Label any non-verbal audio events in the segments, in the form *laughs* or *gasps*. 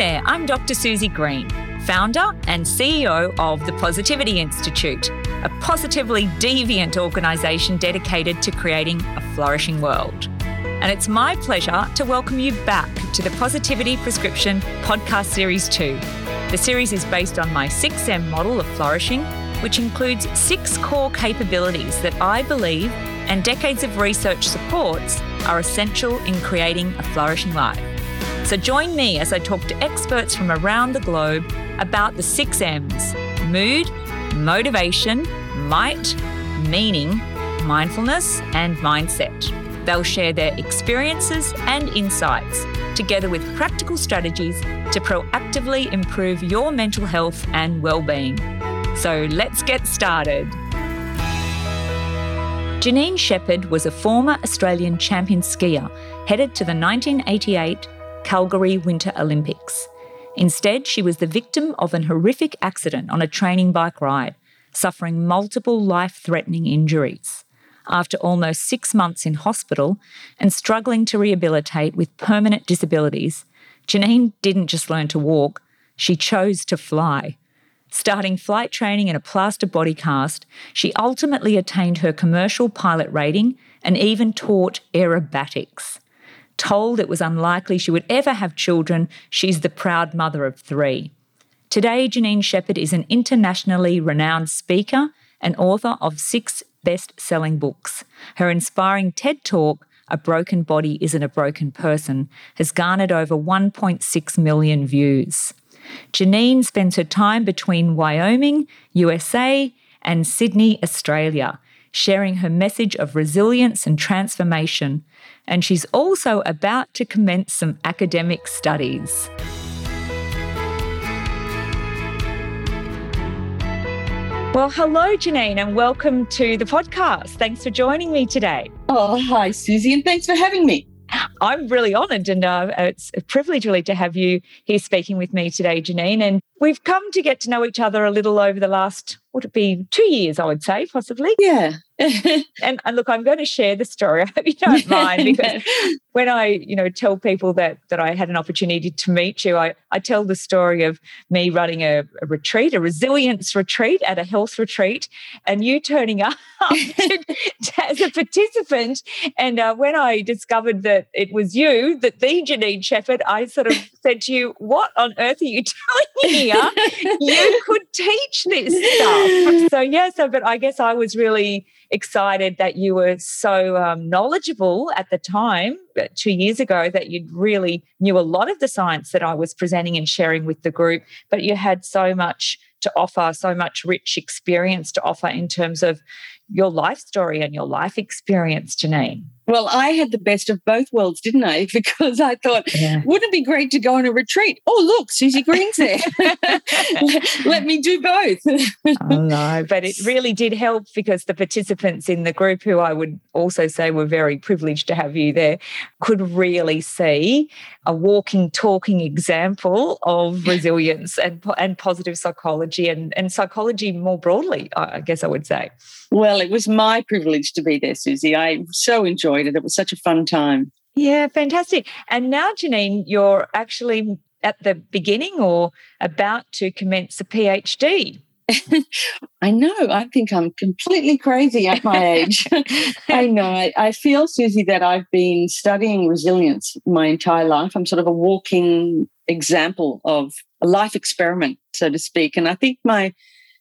there, I'm Dr. Suzy Green, founder and CEO of the Positivity Institute, a positively deviant organisation dedicated to creating a flourishing world. And it's my pleasure to welcome you back to the Positivity Prescription Podcast Series 2. The series is based on my 6M model of flourishing, which includes six core capabilities that I believe and decades of research supports are essential in creating a flourishing life. So join me as I talk to experts from around the globe about the six M's mood, motivation, might, meaning, mindfulness, and mindset. They'll share their experiences and insights, together with practical strategies to proactively improve your mental health and well-being. So let's get started. Janine Shepherd was a former Australian champion skier headed to the 1988 Calgary Winter Olympics. Instead, she was the victim of an horrific accident on a training bike ride, suffering multiple life threatening injuries. After almost six months in hospital and struggling to rehabilitate with permanent disabilities, Janine didn't just learn to walk, she chose to fly. Starting flight training in a plaster body cast, she ultimately attained her commercial pilot rating and even taught aerobatics. Told it was unlikely she would ever have children, she's the proud mother of three. Today, Janine Shepherd is an internationally renowned speaker and author of six best selling books. Her inspiring TED Talk, A Broken Body Isn't a Broken Person, has garnered over 1.6 million views. Janine spends her time between Wyoming, USA, and Sydney, Australia, sharing her message of resilience and transformation. And she's also about to commence some academic studies. Well, hello, Janine, and welcome to the podcast. Thanks for joining me today. Oh, hi, Suzy, and thanks for having me. I'm really honoured, and uh, it's a privilege really to have you here speaking with me today, Janine. And we've come to get to know each other a little over the last, would it be two years, I would say, possibly? Yeah. *laughs* and, and, look, I'm going to share the story. *laughs* I hope you don't *laughs* mind because when I, you know, tell people that that I had an opportunity to meet you, I, I tell the story of me running a, a retreat, a resilience retreat at a health retreat, and you turning up to, to, as a participant. And uh, when I discovered that it was you, that the Janine Shepherd, I sort of said to you, "What on earth are you doing here? you could teach this stuff. *laughs* So yeah, so but I guess I was really excited that you were so um, knowledgeable at the time, uh, two years ago, that you really knew a lot of the science that I was presenting and sharing with the group, but you had so much to offer, so much rich experience to offer in terms of your life story and your life experience, Janine. Well, I had the best of both worlds, didn't I? *laughs* Because I thought, yeah. wouldn't it be great to go on a retreat? Oh, look, Suzy Green's there. *laughs* *laughs* Let me do both. oh, no, but it really did help because the participants in the group, who I would also say were very privileged to have you there, could really see a walking, talking example of resilience and, and positive psychology and, and psychology more broadly, I guess I would say. Well, it was my privilege to be there, Suzy. I so enjoyed it. It was such a fun time. Yeah, fantastic. And now, Janine, you're actually at the beginning or about to commence a PhD. *laughs* I know. I think I'm completely crazy at my age. *laughs* I know. I, I, feel, Suzy, that I've been studying resilience my entire life. I'm sort of a walking example of a life experiment, so to speak. And I think my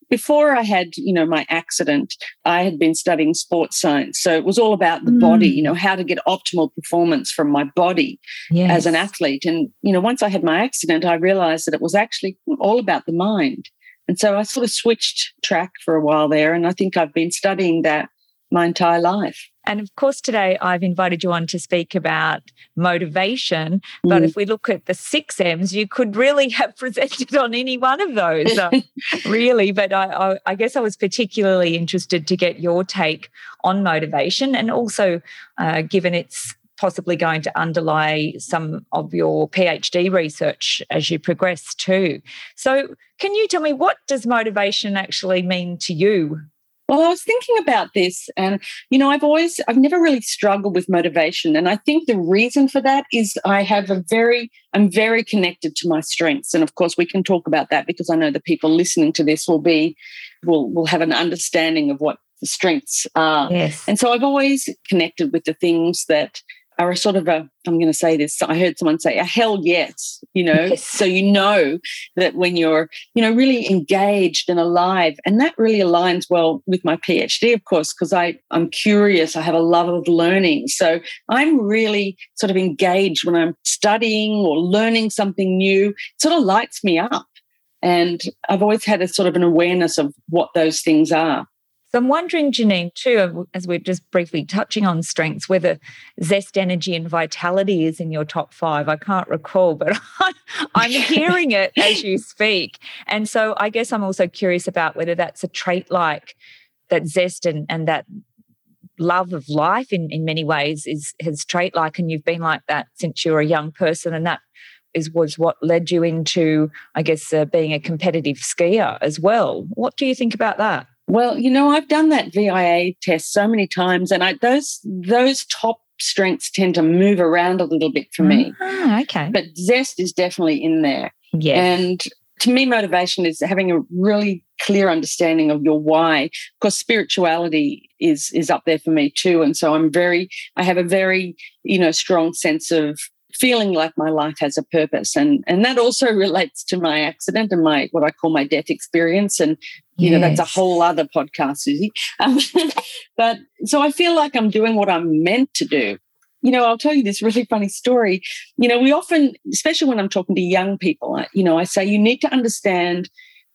before I had, you know, my accident, I had been studying sports science. So it was all about the mm. body, you know, how to get optimal performance from my body yes. as an athlete. And, you know, once I had my accident, I realized that it was actually all about the mind. And so I sort of switched track for a while there. And I think I've been studying that my entire life. And of course, today I've invited you on to speak about motivation. But mm. if we look at the six M's, you could really have *laughs* presented on any one of those, uh, *laughs* really. But I, I, I, guess I was particularly interested to get your take on motivation and also uh, given it's possibly going to underlie some of your PhD research as you progress too. So, can you tell me what does motivation actually mean to you Well, I was thinking about this, and you know, I've always, I've never really struggled with motivation, and I think the reason for that is I have a very, I'm very connected to my strengths, and of course, we can talk about that because I know the people listening to this will be, will will have an understanding of what the strengths are. Yes, and so I've always connected with the things that are a sort of a i'm going to say this i heard someone say a hell yes you know? Yes. so you know that when you're you know really engaged and alive and that really aligns well with my phd of course because i i'm curious i have a love of learning. So i'm really sort of engaged when i'm studying or learning something new it sort of lights me up. And i've always had a sort of an awareness of what those things are so I'm wondering, Janine, too, as we're just briefly touching on strengths, whether zest, energy, and vitality is in your top five. I can't recall, but *laughs* I'm *laughs* hearing it as you speak. And so I guess I'm also curious about whether that's a trait like that zest and, and that love of life in, in many ways is has trait like, and you've been like that since you were a young person, and that is was what led you into, I guess, uh, being a competitive skier as well. What do you think about that? Well, you know, I've done that VIA test so many times, and I, those those top strengths tend to move around a little bit for me. Ah, okay. But zest is definitely in there. Yeah. And to me, motivation is having a really clear understanding of your why. Because spirituality is is up there for me too, and so I'm very, I have a very, you know, strong sense of feeling like my life has a purpose and and that also *laughs* relates to my accident and my what i call my death experience and you yes. know that's a whole other podcast suzy *laughs* um, but so i feel like i'm doing what i'm meant to do you know i'll tell you this really funny story you know we often especially when i'm talking to young people you know i say you need to understand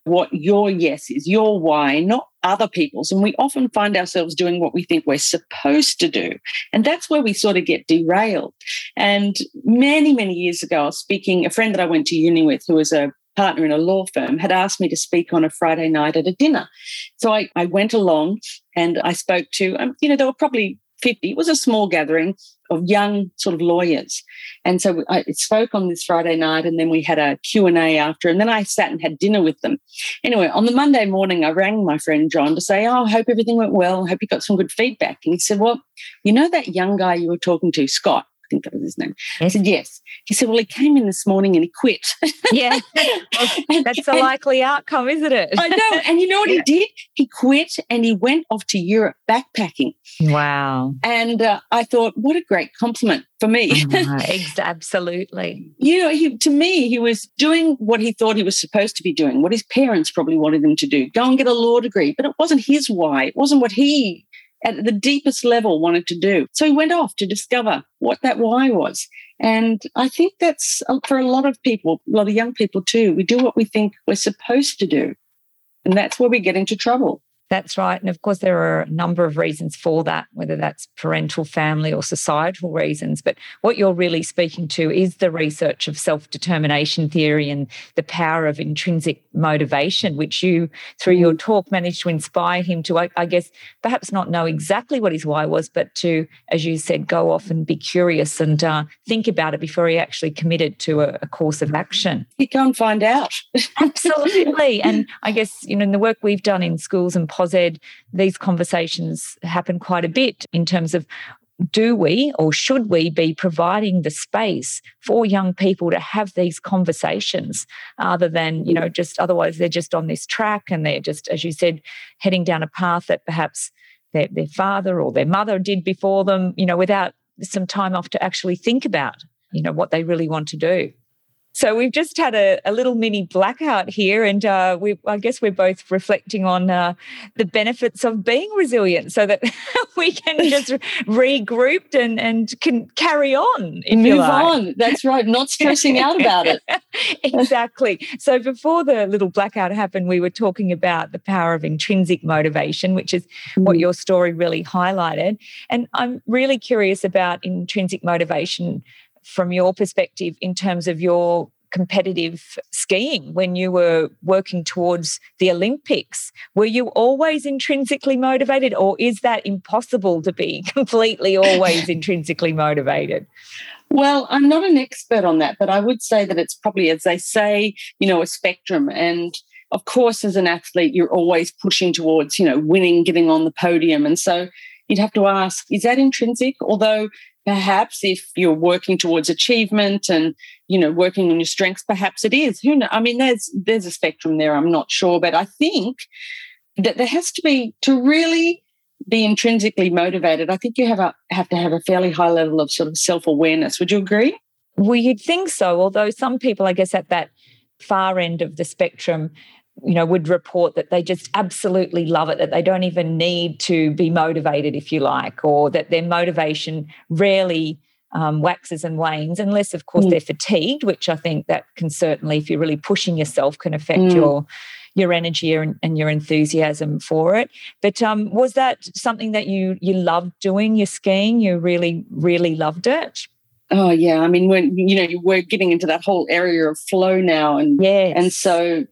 what your yes is, your why, not other people's. And we often find ourselves doing what we think we're supposed to do. And that's where we sort of get derailed. And many, many years ago, I was speaking, a friend that I went to uni with who was a partner in a law firm had asked me to speak on a Friday night at a dinner. So I, I went along and I spoke to, um, you know, there were probably 50. It was a small gathering of young sort of lawyers. And so I spoke on this Friday night and then we had a Q&A after and then I sat and had dinner with them. Anyway, on the Monday morning, I rang my friend John to say, oh, I hope everything went well. I hope you got some good feedback. And he said, well, you know that young guy you were talking to, Scott? I think that was his name. Yes. I said, yes. He said, well, he came in this morning and he quit. *laughs* Yeah. *laughs* That's a likely outcome, isn't it? I know. *laughs* And you know what yeah. he did? He quit and he went off to Europe backpacking. Wow. And uh, I thought, what a great compliment for me. Uh, absolutely. you know, he, to me, he was doing what he thought he was supposed to be doing, what his parents probably wanted him to do go and get a law degree. But it wasn't his why, it wasn't what he at the deepest level wanted to do. So he went off to discover what that why was. And I think that's uh, for a lot of people, a lot of young people too. We do what we think we're supposed to do. And that's where we get into trouble. That's right. And of course, there are a number of reasons for that, whether that's parental, family, or societal reasons. But what you're really speaking to is the research of self determination theory and the power of intrinsic motivation, which you, through your mm. talk, managed to inspire him to, I, I guess, perhaps not know exactly what his why was, but to, as you said, go off and be curious and uh, think about it before he actually committed to a, a course of action. He can't find out. *laughs* Absolutely. And I guess, you know, in the work we've done in schools and PosEd, these conversations happen quite a bit in terms of do we or should we be providing the space for young people to have these conversations other than you know just otherwise they're just on this track and they're just as you said heading down a path that perhaps their, their father or their mother did before them you know without some time off to actually think about you know what they really want to do so we've just had a, a little mini blackout here, and uh, we I guess we're both reflecting on uh, the benefits of being resilient, so that *laughs* we can *laughs* just regroup and and can carry on. Move like. on. That's right. Not stressing out about it. *laughs* exactly. So before the little blackout happened, we were talking about the power of intrinsic motivation, which is mm. what your story really highlighted. And I'm really curious about intrinsic motivation from your perspective in terms of your competitive skiing when you were working towards the Olympics? Were you always intrinsically motivated, or is that impossible to be *laughs* completely always *laughs* intrinsically motivated? Well, I'm not an expert on that, but I would say that it's probably, as they say, you know, a spectrum. And of course, as an athlete, you're always pushing towards, you know, winning, getting on the podium. And so you'd have to ask, is that intrinsic? Although perhaps if you're working towards achievement and you know working on your strengths perhaps it is. Who know i mean there's there's a spectrum there i'm not sure but i think that there has to be to really be intrinsically motivated i think you have a have to have a fairly high level of sort of self-awareness. Would you agree? Well you'd think so although some people i guess at that far end of the spectrum you know would report that they just absolutely love it that they don't even need to be motivated if you like or that their motivation rarely um, waxes and wanes unless of course mm. they're fatigued which i think that can certainly if you're really pushing yourself can affect mm. your your energy and, and, your enthusiasm for it. But um, was that something that you you loved doing your skiing? You really really loved it? Oh yeah, I mean when you know we're getting into that whole area of flow now, and yeah, and so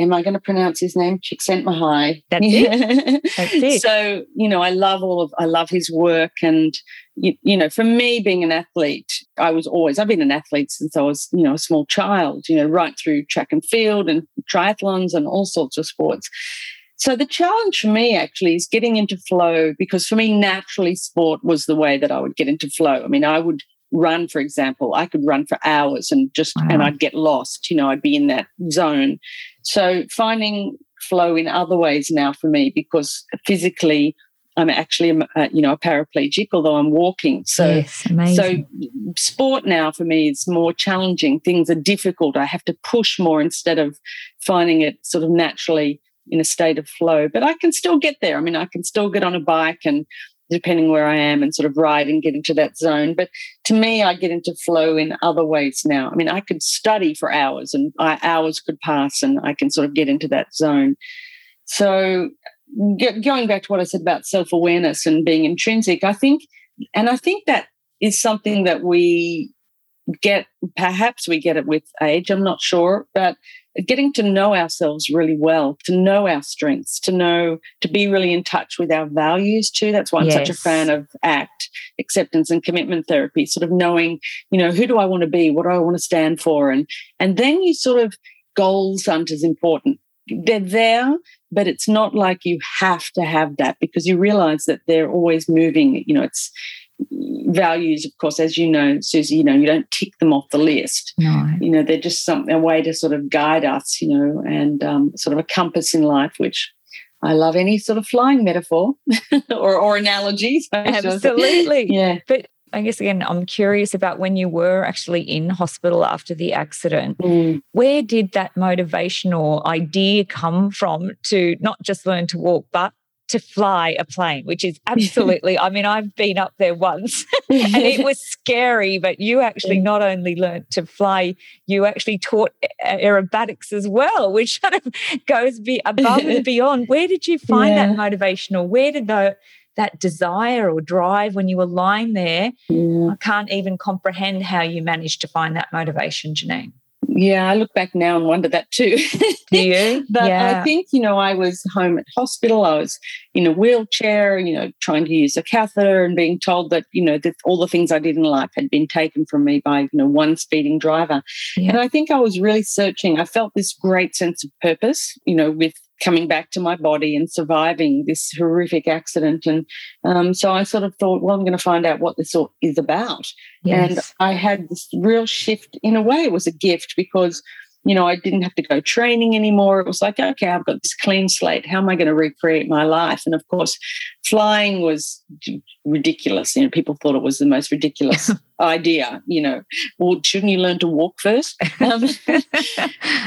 am I going to pronounce his name? Csikszentmihalyi. That's it. *laughs* That's it. So, you know, I love all of, I love his work. And, you, you, know, for me being an athlete, I was always, I've been an athlete since I was, you know, a small child, you know, right through track and field and triathlons and all sorts of sports. So the challenge for me actually is getting into flow because for me, naturally, sport was the way that I would get into flow. I mean, I would run, for example, I could run for hours and just, wow. and I'd get lost. You know, I'd be in that zone. So finding flow in other ways now for me because physically I'm actually, a, you know, a paraplegic, although I'm walking. So, yes, so sport now for me is more challenging. Things are difficult. I have to push more instead of finding it sort of naturally in a state of flow. But I can still get there. I mean, I can still get on a bike and depending where I am and sort of ride and get into that zone. But to me, I get into flow in other ways now. I mean, I could study for hours and I, hours could pass and I can sort of get into that zone. So get, going back to what I said about self awareness and being intrinsic, I think, and I think that is something that we get, perhaps we get it with age, I'm not sure, but getting to know ourselves really well, to know our strengths, to know, to be really in touch with our values too. That's why I'm yes. such a fan of ACT, acceptance and commitment therapy, sort of knowing, you know, who do I want to be? What do I want to stand for? And and then you sort of goals aren't as important. They're there, but it's not like you have to have that because you realize that they're always moving. You know, it's values, of course, as you know, Suzy, you know, you don't tick them off the list. No. You know, they're just something, a way to sort of guide us, you know, and um, sort of a compass in life, which I love any sort of flying metaphor *laughs* or, or analogies. *laughs* Absolutely. yeah. But I guess again, I'm curious about when you were actually in hospital after the accident. Mm. Where did that motivational idea come from to not just learn to walk, but to fly a plane, which is *laughs* absolutely, I mean, I've been up there once *laughs* and it was *laughs* scary, but you actually not only learned to fly, you actually taught aerobatics as well, which kind of goes be above and beyond. Where did you find yeah. that motivational? Where did the, that desire or drive when you were lying there? Yeah. I can't even comprehend how you managed to find that motivation, Janine. Yeah, I look back now and wonder that too. *laughs* Do you? but yeah. I think, you know, I was home at hospital. I was in a wheelchair, you know, trying to use a catheter and being told that, you know, that all the things I did in life had been taken from me by, you know, one speeding driver. Yeah. And I think I was really searching. I felt this great sense of purpose, you know, with coming back to my body and surviving this horrific accident. And um, so I sort of thought, well, I'm going to find out what this all is about. Yes. And I had this real shift. In a way, it was a gift because you know, I didn't have to go training anymore. It was like, okay, I've got this clean slate. How am I going to recreate my life? And of course, flying was ridiculous. You know, people thought it was the most ridiculous *laughs* idea. You know, well, shouldn't you learn to walk first? Um, *laughs*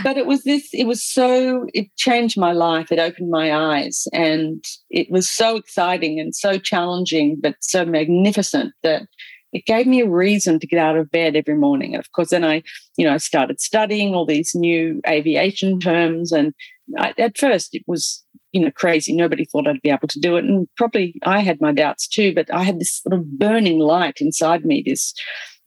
but it was this. It was so. It changed my life. It opened my eyes, and it was so exciting and so challenging, but so magnificent that it gave me a reason to get out of bed every morning. And of course, then I, you know, I started studying all these new aviation terms. And I, at first, it was, you know, crazy. Nobody thought I'd be able to do it. And probably I had my doubts too, but I had this sort of burning light inside me, this,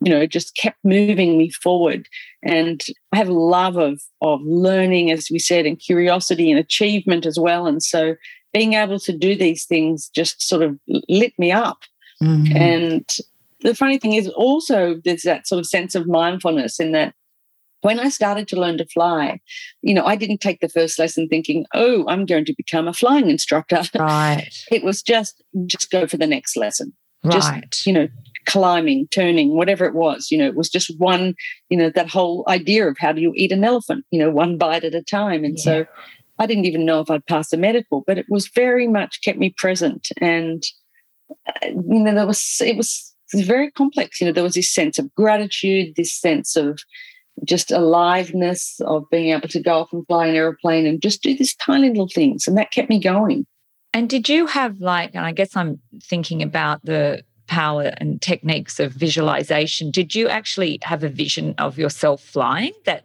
you know, just kept moving me forward. And I have a love of, of learning, as we said, and curiosity and achievement as well. And so being able to do these things just sort of lit me up. Mm-hmm. And the funny thing is also there's that sort of sense of mindfulness in that when I started to learn to fly, you know, I didn't take the first lesson thinking, oh, I'm going to become a flying instructor. *laughs* Right. it was just, just go for the next lesson. Right. Just, you know, climbing, turning, whatever it was. You know, it was just one, you know, that whole idea of how do you eat an elephant, you know, one bite at a time. And yeah. so I didn't even know if I'd pass the medical, but it was very much kept me present. And, uh, you know, there was, it was very complex. You know, there was this sense of gratitude, this sense of, just aliveness of being able to go off and fly an aeroplane and just do these tiny little things. And that kept me going. And did you have like, and I guess I'm thinking about the power and techniques of visualization. Did you actually have a vision of yourself flying that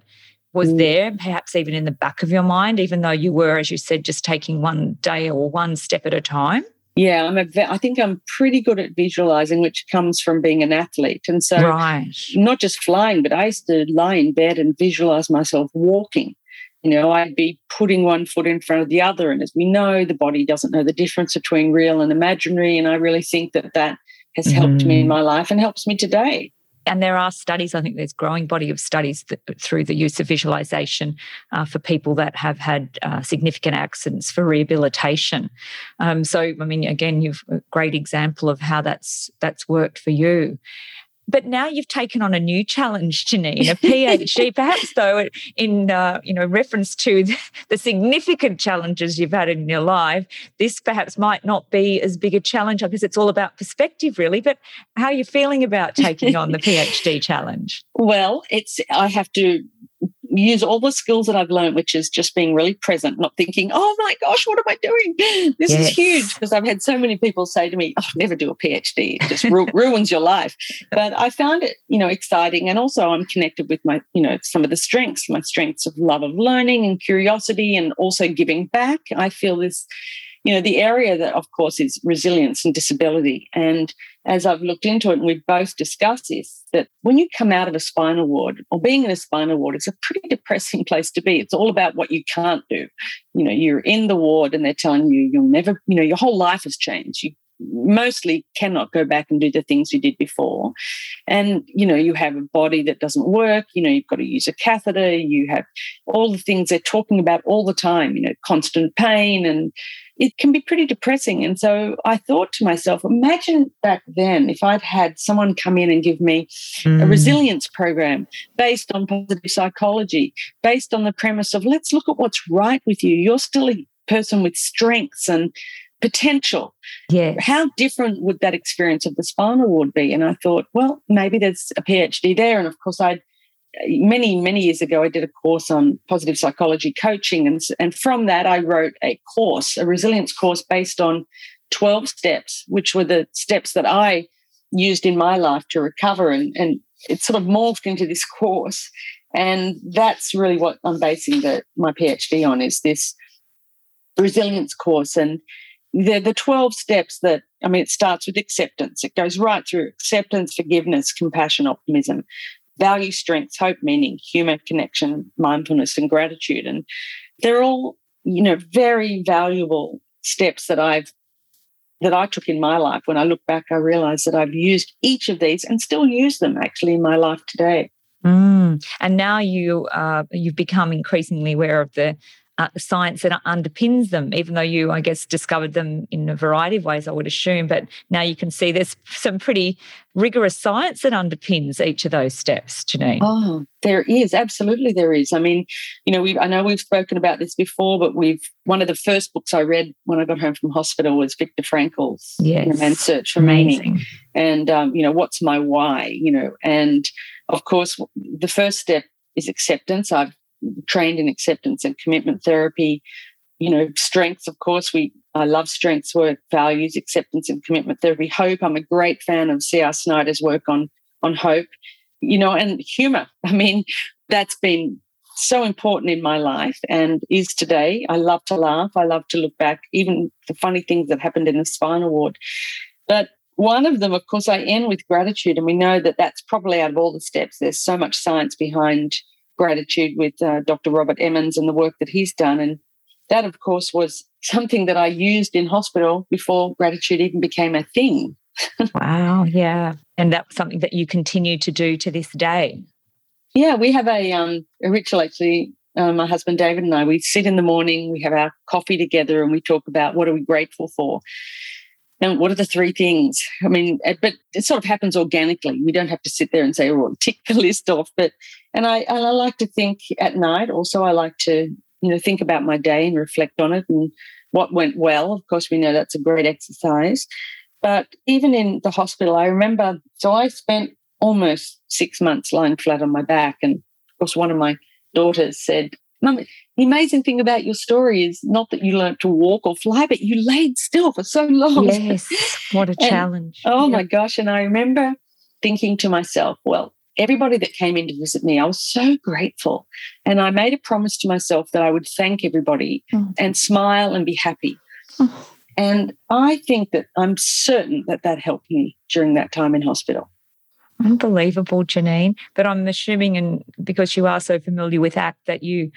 was mm. there, perhaps even in the back of your mind, even though you were, as you said, just taking one day or one step at a time? Yeah, I'm a. I think I'm pretty good at visualizing, which comes from being an athlete. And so, right. not just flying, but I used to lie in bed and visualize myself walking. You know, I'd be putting one foot in front of the other. And as we know, the body doesn't know the difference between real and imaginary. And I really think that that has mm. helped me in mm. my life and helps me today. And there are studies, I think there's growing body of studies that, through the use of visualization uh, for people that have had uh, significant accidents for rehabilitation. Um, so, I mean, again, you've a great example of how that's that's worked for you. But now you've taken on a new challenge, Janine, a PhD, *laughs* perhaps though in uh, you know reference to the significant challenges you've had in your life. This perhaps might not be as big a challenge. I guess it's all about perspective, really. But how are you feeling about taking on the *laughs* PhD challenge? Well, it's I have to use all the skills that I've learned, which is just being really present, not thinking, oh my gosh, what am I doing? This yes. is huge. Because I've had so many people say to me, oh, never do a PhD. It just ru- *laughs* ruins your life. But I found it, you know, exciting. And also I'm connected with my, you know, some of the strengths, my strengths of love of learning and curiosity and also giving back. I feel this you know, the area that, of course, is resilience and disability. And as I've looked into it, and we've both discussed this, that when you come out of a spinal ward or being in a spinal ward, it's a pretty *laughs* depressing place to be. It's all about what you can't do. You know, you're in the ward and they're telling you you'll never, you know, your whole life has changed. You mostly cannot go back and do the things you did before and you know you have a body that doesn't work you know you've got to use a catheter you have all the things they're talking about all the time you know constant pain and it can be pretty depressing. And so I thought to myself, imagine back then if I'd had someone come in and give me mm. a resilience program based on positive psychology, based on the premise of let's look at what's right with you. You're still a person with strengths and potential. Yeah. How different would that experience of the spinal ward be? And I thought, well, maybe there's a PhD there. And of course, I'd many many years ago i did a course on positive psychology coaching and, and from that i wrote a course a resilience course based on 12 steps which were the steps that i used in my life to recover and, and it sort of morphed into this course. And that's really what i'm basing the, my phd on is this resilience course. And the, the 12 steps that i mean it starts with acceptance. It goes right through acceptance forgiveness compassion optimism value, strength, hope, meaning, humor, connection, mindfulness, and gratitude. And they're all, you know, very valuable steps that I've that I took in my life. When I look back, I realize that I've used each of these and still use them actually in my life today. Mm. And now you uh, you've become increasingly aware of the uh, science that underpins them, even though you, I guess, discovered them in a variety of ways, I would assume. But now you can see there's some pretty rigorous science that underpins each of those steps, Janine. Oh, there is. Absolutely, there is. I mean, you know, we I know we've spoken about this before, but we've one of the first books I read when I got home from hospital was Viktor Frankl's yes. you know, Man's Search for Amazing. Meaning. And, um, you know, what's my why, you know, and of course, the first step is acceptance. I've trained in acceptance and commitment therapy. You know, strengths, of course, we I love strengths work, values, acceptance and commitment therapy. Hope, I'm a great fan of C.R. Snyder's work on on hope. You know, and humor. *laughs* I mean, that's been so important in my life and is today. I love to laugh. I love to look back, even the funny things that happened in the spinal ward. But one of them, of course, I end with gratitude. And we know that that's probably out of all the steps, there's so much science behind gratitude with uh, Dr. Robert Emmons and the work that he's done. And that, of course, was something that I used in hospital before gratitude even became a thing. *laughs* wow. Yeah. And that was something that you continue to do to this day. Yeah, we have a, um, a ritual actually. Uh, my husband David and I, we sit in the morning, we have our coffee together, and we talk about what are we grateful for. What are the three things? I mean, but it sort of happens organically. We don't have to sit there and say, "Oh, tick the *laughs* list off." But and I, and I like to think at night. Also, I like to you know think about my day and reflect on it and what went well. Of course, we know that's a great exercise. But even in the hospital, I remember. So I spent almost six months lying flat on my back. And of course, one of my daughters said, Mum, the amazing thing about your story is not that you learned to walk or fly, but you laid still for so long. Yes, what a *laughs* and, challenge. Oh yeah. my gosh. And I remember thinking to myself, well, everybody that came in to visit me, I was so grateful. And I made a promise to myself that I would thank everybody oh. and smile and be happy. Oh. And I think that I'm certain that that helped me during that time in hospital. Unbelievable, Janine. But I'm assuming, and because you are so familiar with ACT, that you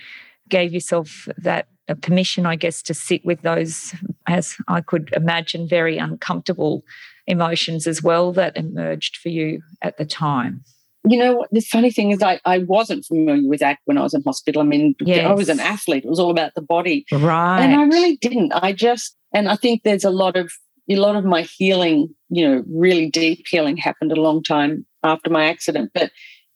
gave yourself that uh, permission, I guess, to sit with those, as I could imagine, very uncomfortable emotions as well that emerged for you at the time. You know, the funny thing is, I, I wasn't familiar with ACT when I was in hospital. I mean, yes. I was an athlete, it was all about the body. Right. And I really didn't. I just, and I think there's a lot of, a lot of my healing, you know, really deep healing happened a long time after my accident. But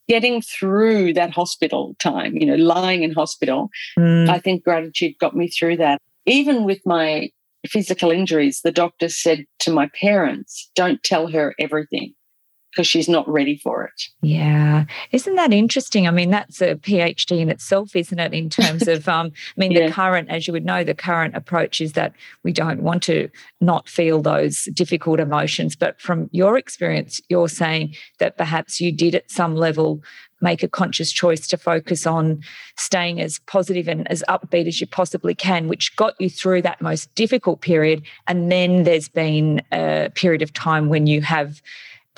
getting through that hospital time, you know, lying in hospital, mm. I think gratitude got me through that. Even with my physical injuries, the doctor said to my parents, don't tell her everything because she's not ready for it. Yeah. Isn't that interesting? I mean, that's a PhD in itself, isn't it? In terms of, um, I mean, *laughs* yeah. the current, as you would know, the current approach is that we don't want to not feel those difficult emotions. But from your experience, you're saying that perhaps you did at some level make a conscious choice to focus on staying as positive and as upbeat as you possibly can, which got you through that most difficult period. And then there's been a period of time when you have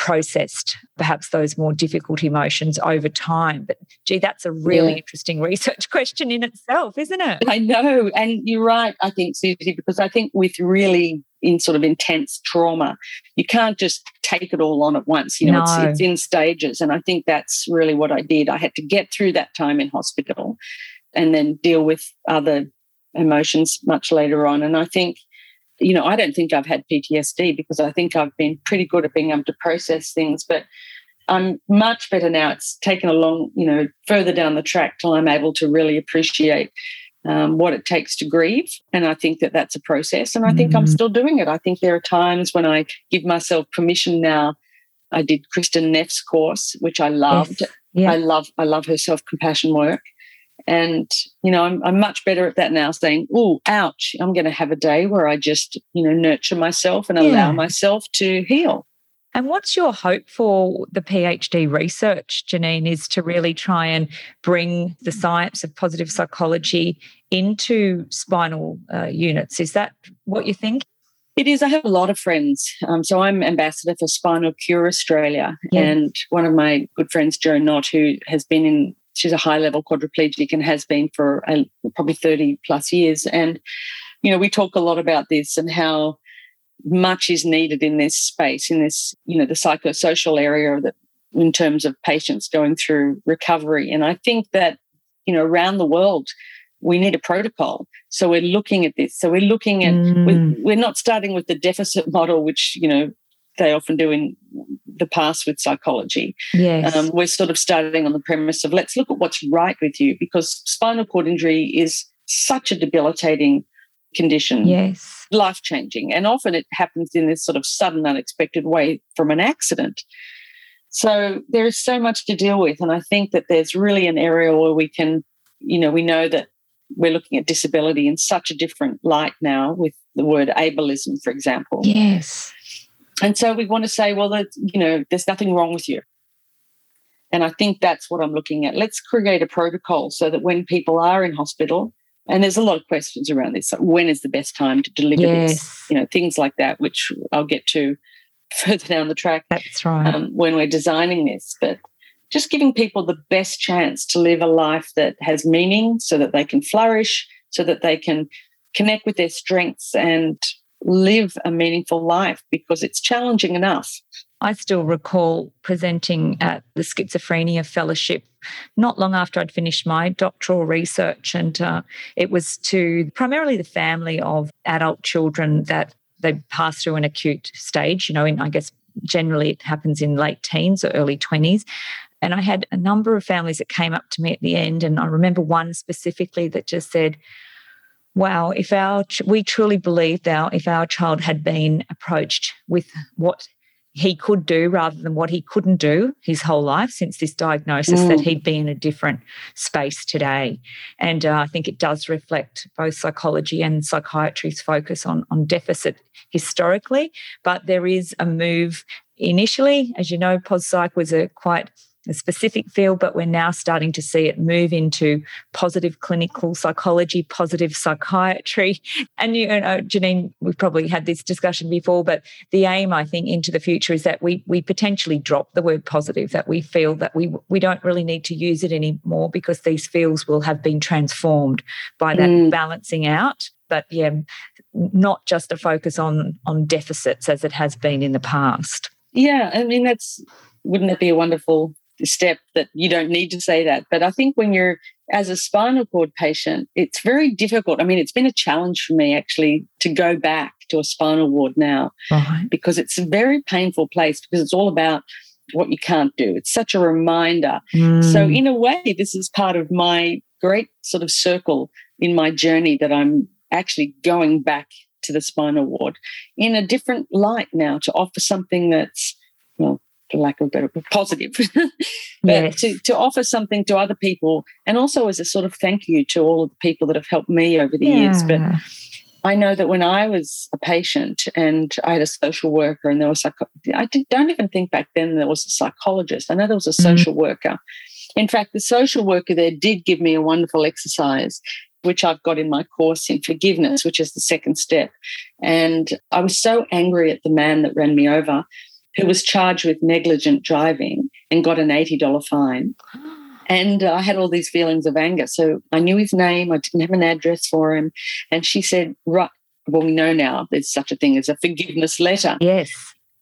processed perhaps those more difficult emotions over time. But gee, that's a really yeah. interesting *laughs* research question in itself, isn't it? I know. And you're right, I think, Suzy, because I think with really in sort of intense trauma, you can't just take it all on at once. You know, no. it's, it's in stages. And I think that's really what I did. I had to get through that time in hospital and then deal with other emotions much later on. And I think you know, I don't think I've had PTSD because I think I've been pretty good at being able to process things, but I'm much better now. It's taken a long, you know, further down the track till I'm able to really appreciate um, what it takes to grieve. And I think that that's a process. And I think mm. I'm still doing it. I think there are times when I give myself permission now. I did Kristin Neff's course, which I loved. Yes. Yeah. I love I love her self compassion work. And, you know, I'm, I'm much better at that now saying, oh, ouch, I'm going to have a day where I just, you know, nurture myself and yeah. allow myself to heal. And what's your hope for the PhD research, Janine, is to really try and bring the science of positive psychology into spinal uh, units? Is that what you think? It is. I have a lot of friends. Um, so I'm ambassador for Spinal Cure Australia. Yeah. And one of my good friends, Joe Knott, who has been in she's a high level quadriplegic and has been for uh, probably 30 plus years. And, you know, we talk a lot about this and how much is needed in this space, in this, you know, the psychosocial area that in terms of patients going through recovery. And I think that, you know, around the world, we need a protocol. So we're looking at this. So we're looking at, mm. we're, we're not starting with the deficit model, which, you know, they often do in the past with psychology. Yes. Um, we're sort of starting on the premise of let's look at what's right with you because spinal cord injury is such a debilitating condition. Yes. Life changing. And often it happens in this sort of sudden, unexpected way from an accident. So there is so much to deal with. And I think that there's really an area where we can, you know, we know that we're looking at disability in such a different light now with the word ableism, for example. Yes. And so we want to say, well, that, you know, there's nothing wrong with you. And I think that's what I'm looking at. Let's create a protocol so that when people are in hospital, and there's a lot of questions around this. Like when is the best time to deliver yes. this? You know, things like that, which I'll get to *laughs* further down the track. That's right. Um, when we're designing this, but just giving people the best chance to live a life that has meaning, so that they can flourish, so that they can connect with their strengths and live a meaningful life because it's challenging enough I still recall presenting at the Schizophrenia Fellowship not long after I'd finished my doctoral research. And uh, it was to primarily the family of adult children that they pass through an acute stage. You know, in, I guess generally it happens in late teens or early 20s. And I had a number of families that came up to me at the end. And I remember one specifically that just said, wow, if our we truly believed our if our child had been approached with what he could do rather than what he couldn't do his whole life since this diagnosis, mm. that he'd be in a different space today. And uh, I think it does reflect both psychology and psychiatry's focus on, on deficit historically. But there is a move initially, as you know, PosPsych was a quite a specific field, but we're now starting to see it move into positive clinical psychology, positive psychiatry. *laughs* And you know, Janine, we've probably had this discussion before, but the aim, I think, into the future is that we we potentially drop the word positive, that we feel that we we don't really need to use it anymore because these fields will have been transformed by that mm. balancing out. But yeah, not just a focus on on deficits as it has been in the past. Yeah, I mean that's wouldn't it be a wonderful step that you don't need to say that. But I think when you're as a spinal cord patient, it's very difficult. I mean, it's been a challenge for me actually to go back to a spinal ward now right. because it's a very painful place because it's all about what you can't do. It's such a reminder. Mm. So, in a way, this is part of my great sort of circle in my journey that I'm actually going back to the spinal ward in a different light now to offer something that's, for lack of a better positive *laughs* but yes. to, to offer something to other people and also as a sort of thank you to all of the people that have helped me over the yeah. years but I know that when I was a patient and I had a social worker and there was like I don't even think back then there was a psychologist. I know there was a mm. social mm-hmm. worker. In fact, the social worker there did give me a wonderful exercise, which I've got in my course in forgiveness, which is the second step. And I was so angry at the man that ran me over who was charged with negligent driving and got an $80 fine. *gasps* And uh, I had all these feelings of anger. So I knew his name, I didn't have an address for him. And she said, Right, well, we know now there's such a thing as a forgiveness letter. Yes.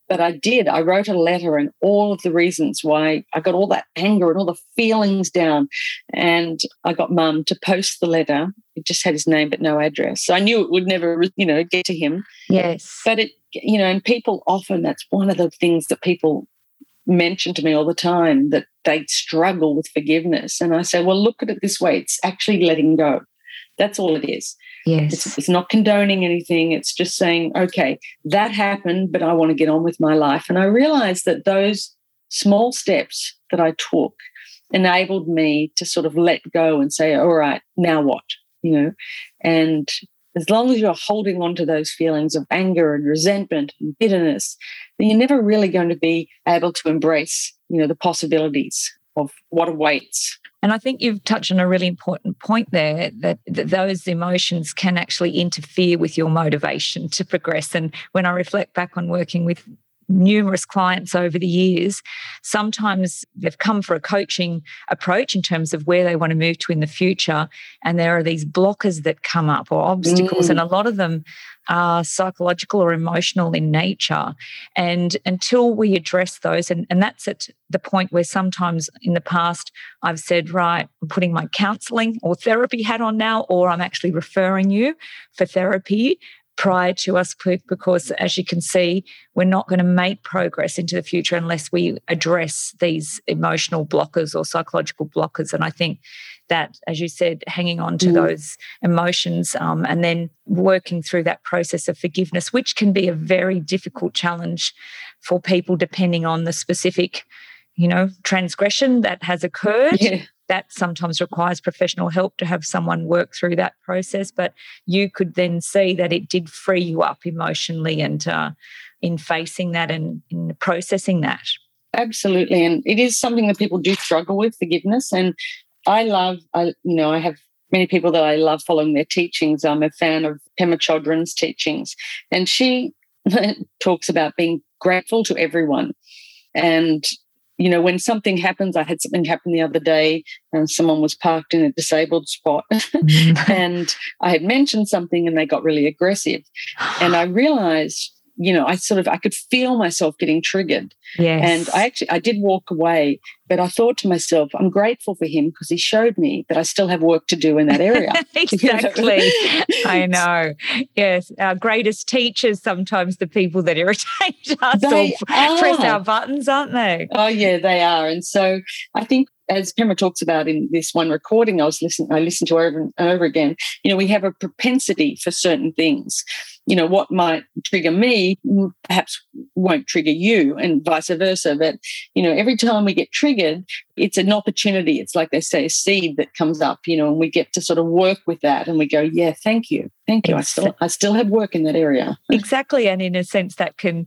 But I did. I wrote a letter and all of the reasons why I got all that anger and all the feelings down. And I got mum to post the letter. It just had his name but no address. So I knew it would never, you know, get to him. Yes. But it, you know, and people often, that's one of the things that people mention to me all the time that they struggle with forgiveness. And I say, well, look at it this way it's actually letting go. That's all it is. Yes. It's, it's, not condoning anything. It's just saying, okay, that happened, but I want to get on with my life. And I realized that those small steps that I took enabled me to sort of let go and say, all right, now what? You know, and as long as you're holding on to those feelings of anger and resentment and bitterness, then you're never really going to be able to embrace, you know, the possibilities of what awaits. And I think you've touched on a really important point there that, that, those emotions can actually interfere with your motivation to progress. And when I reflect back on working with numerous clients over the years, sometimes they've come for a coaching approach in terms of where they want to move to in the future. And there are these blockers that come up or obstacles, mm. and a lot of them are psychological or emotional in nature. And until we address those, and, and that's at the point where sometimes in the past I've said, right, I'm putting my counseling or therapy hat on now, or I'm actually referring you for therapy prior to us because as you can see we're not going to make progress into the future unless we address these emotional blockers or psychological blockers. And i think that as you said hanging on to mm. those emotions um, and then working through that process of forgiveness which can be a very difficult challenge for people depending on the specific you know transgression that has occurred. Yeah that sometimes requires professional help to have someone work through that process. But you could then see that it did free you up emotionally and uh, in facing that and in processing that. Absolutely. And it is something that people do struggle with forgiveness. And I love, I, you know, I have many people that I love following their teachings. I'm a fan of Pema Chodron's teachings. And she *laughs* talks about being grateful to everyone. And you know, when something happens, I had something happen the other day and someone was parked in a disabled spot *laughs* mm-hmm. and I had mentioned something and they got really aggressive. And I realized you know, I sort of I could feel myself getting triggered. Yes. And I actually I did walk away, but I thought to myself, I'm grateful for him because he showed me that I still have work to do in that area. *laughs* exactly. I *laughs* know. Yes. Our greatest teachers sometimes the people that irritate *laughs* us they or are. press our buttons, aren't they? Oh yeah, they are. And so I think as Pema talks about in this one recording I was listening, I listened to over and over again, you know, we have a propensity for certain things. You know, what might trigger me perhaps won't trigger you, and vice versa. But, you know, every time we get triggered, it's an opportunity. It's like they say, a seed that comes up, you know, and we get to sort of work with that and we go, yeah, thank you. Thank you. I still I still have work in that area. Exactly. And in a sense that can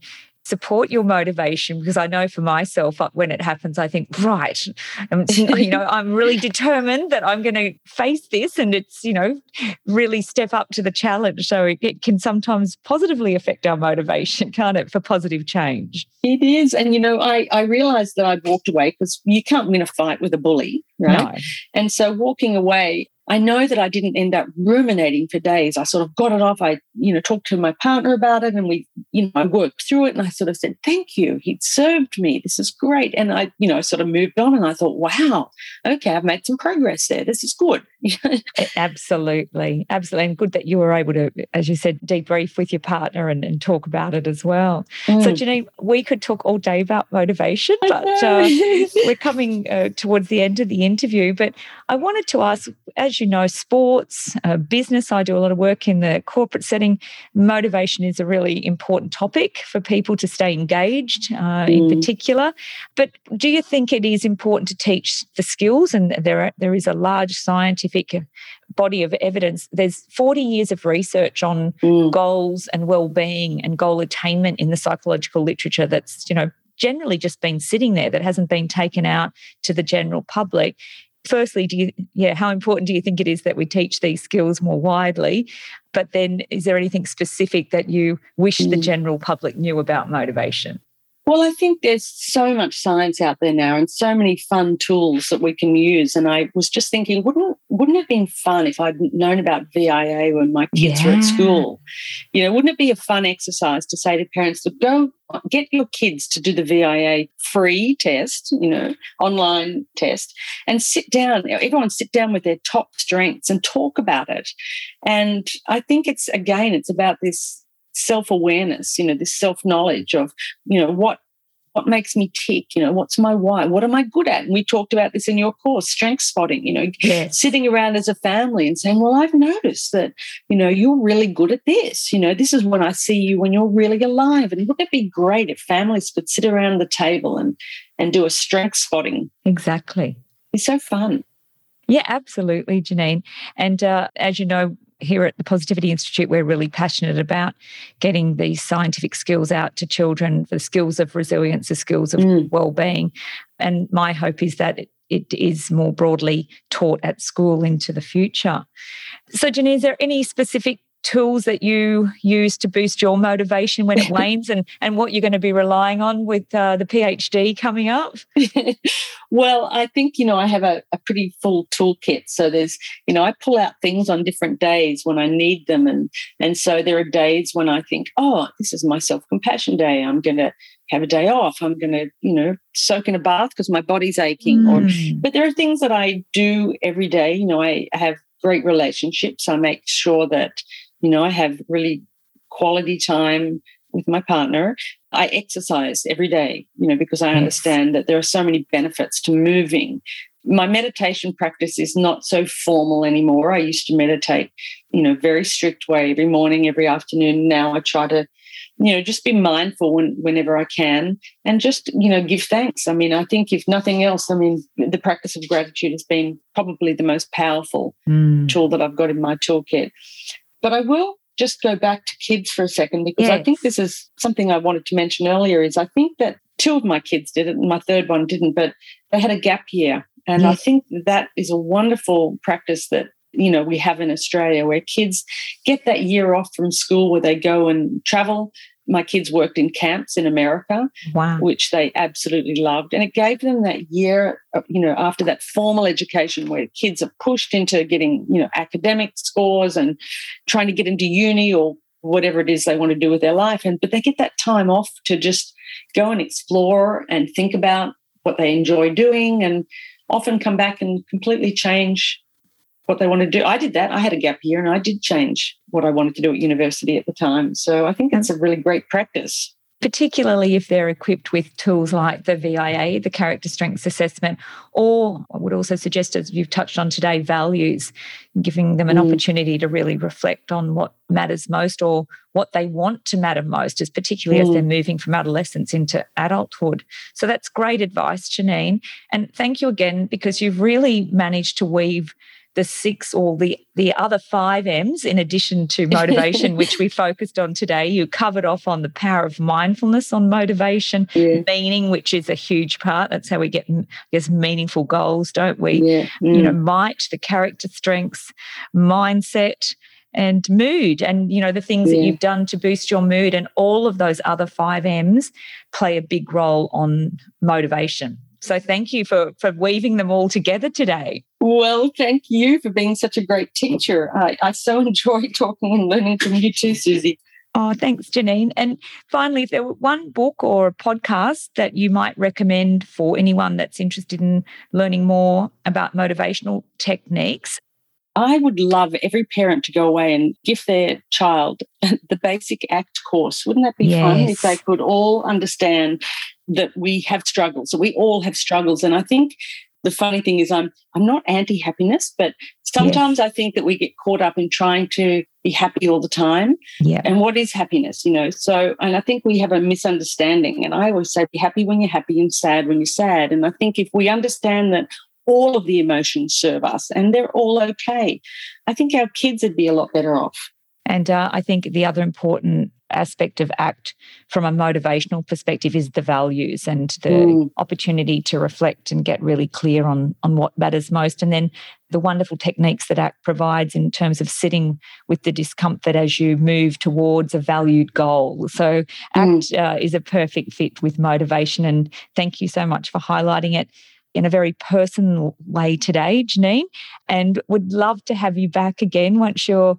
support your motivation because I know for myself uh, when it happens I think right *laughs* you know *laughs* I'm really determined that I'm going to face this and it's you know really step up to the challenge. So it, it can sometimes positively affect our motivation *laughs* can't it for positive change? It is and you know I I realized that I'd walked away because you can't win a fight with a bully right? No. and so walking away I know that I didn't end up ruminating for days. I sort of got it off. I, you know, talked to my partner about it and we, you know, I worked through it and I sort of said, thank you. He'd served me. This is great. And I, you know, sort of moved on and I thought, wow, okay, I've made some progress there. This is good. *laughs* absolutely. Absolutely. And good that you were able to, as you said, debrief with your partner and, and talk about it as well. Mm. So, Janine, we could talk all day about motivation, but uh, *laughs* we're coming uh, towards the end of the interview. But I wanted to ask, as you know, sports, uh, business, I do a lot of work in the corporate setting. Motivation is a really important topic for people to stay engaged uh, mm. in particular. But do you think it is important to teach the skills? And there, are, there is a large scientific body of evidence. There's 40 years of research on mm. goals and well-being and goal attainment in the psychological literature that's, you know, generally just been sitting there that hasn't been taken out to the general public firstly do you yeah how important do you think it is that we teach these skills more widely but then is there anything specific that you wish mm. the general public knew about motivation well, I think there's so much science out there now and so many fun tools that we can use. And I was just thinking, wouldn't wouldn't it have been fun if I'd known about VIA when my kids yeah. were at school? You know, wouldn't it be a fun exercise to say to parents to go get your kids to do the VIA free test, you know, online test, and sit down, everyone sit down with their top strengths and talk about it. And I think it's again, it's about this self-awareness you know this self-knowledge of you know what what makes me tick you know what's my why what am i good at? And we talked about this in your course strength spotting you know yes. sitting around as a family and saying well i've noticed that you know you're really good at this. You know this is when i see you when you're really alive. And wouldn't it be great if families could sit around the table and and do a strength spotting? Exactly. It's so fun. Yeah absolutely janine. And uh, as you know here at the Positivity Institute, we're really passionate about getting these scientific skills out to children, the skills of resilience, the skills of mm. well-being. And my hope is that it, it is more broadly taught at school into the future. So, Jenny, is there any specific tools that you use to boost your motivation when it *laughs* wanes and, and what you're going to be relying on with uh, the PhD coming up? *laughs* well, I think, you know, I have a, a pretty full toolkit. So there's, you know, I pull out things on different days when I need them. And, and so there are days when I think, oh, this is my self compassion day. I'm going to have a day off. I'm going to, you know, soak in a bath because my body's aching. Mm. Or, but there are things that I do every day. You know, I have great relationships. I make sure that you know, I have really quality time with my partner. I exercise every day, you know, because I understand that there are so many benefits to moving. My meditation practice is not so formal anymore. I used to meditate, you know, very strict way every morning, every afternoon. Now I try to, you know, just be mindful when, whenever I can and just, you know, give thanks. I mean, I think if nothing else, I mean, the practice of gratitude has been probably the most powerful mm. tool that I've got in my toolkit. But I will just go back to kids for a second because yes. I think this is something I wanted to mention earlier is I think that two of my kids did it and my third one didn't, but they had a gap year. And yes. I think that is a wonderful practice that you know we have in Australia where kids get that year off from school where they go and travel my kids worked in camps in America, wow. which they absolutely loved. And it gave them that year, uh, you know, after that formal education where kids are pushed into getting, you know, academic scores and trying to get into uni or whatever it is they want to do with their life. And but they get that time off to just go and explore and think about what they enjoy doing and often come back and completely change what they want to do. I did that. I had a gap year and I did change what I wanted to do at university at the time. So I think that's a really great practice particularly if they're equipped with tools like the VIA, the Character Strengths Assessment, or I would also suggest, as you've touched on today, values, giving them an mm. opportunity to really reflect on what matters most or what they want to matter most, as particularly mm. as they're mm. moving from adolescence into adulthood. So that's great advice, Janine. And thank you again because you've really managed to weave the six or the the other five M's in addition to motivation, *laughs* which we focused on today. You covered off on the power of mindfulness on motivation, yeah. meaning, which is a huge part. That's how we get I guess meaningful goals, don't we? Yeah. Mm. You know, mm. might, the character strengths, mindset and mood and you know the things yeah. that you've done to boost your mood and all of those other 5 M's play a big role on motivation so thank you for, for weaving them all together today. Well, thank you for being such a great teacher. I, I so *laughs* enjoy talking and learning from you too, Suzy. Oh, thanks, Janine. And finally, if there were one book or a podcast that you might recommend for anyone that's interested in learning more about motivational techniques, I would love every parent to go away and give their child *laughs* the basic ACT course. Wouldn't that be yes. fun if they could all understand that we have struggles, that we all have struggles? And I think the funny thing is I'm I'm not anti-happiness, but sometimes yes. I think that we get caught up in trying to be happy all the time. Yeah. And what is happiness? You know, so and I think we have a misunderstanding. And I always say be happy when you're happy and sad when you're sad. And I think if we understand that all of the emotions serve us and they're all okay. I think our kids would be a lot better off. And uh, I think the other important aspect of ACT from a motivational perspective is the values and the mm. opportunity to reflect and get really clear on, on what matters most. And then the wonderful techniques that ACT provides in terms of sitting with the discomfort as you move towards a valued goal. So, ACT mm. uh, is a perfect fit with motivation. And thank you so much for highlighting it in a very personal way today, Janine, and would love to have you back again once you're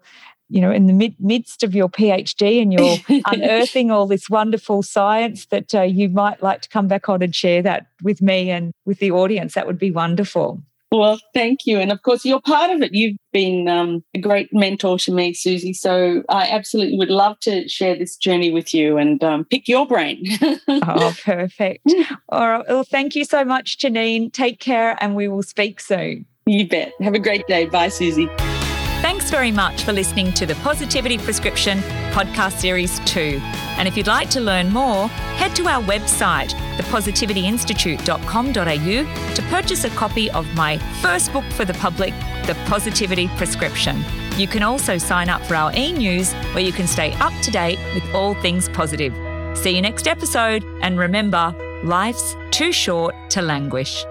you know, in the mid- midst of your PhD and you're *laughs* unearthing all this wonderful science that uh, you might like to come back on and share that with me and with the audience. That would be wonderful. Well, thank you. And of course, you're part of it. You've been um, a great mentor to me, Suzy. So I absolutely would love to share this journey with you and um, pick your brain. *laughs* oh, perfect. All right. Well, thank you so much, Janine. Take care and we will speak soon. You bet. Have a great day. Bye, Suzy. Very much for listening to the Positivity Prescription Podcast Series 2. And if you'd like to learn more, head to our website, thepositivityinstitute.com.au, to purchase a copy of my first book for the public, The Positivity Prescription. You can also sign up for our e news where you can stay up to date with all things positive. See you next episode, and remember, life's too short to languish.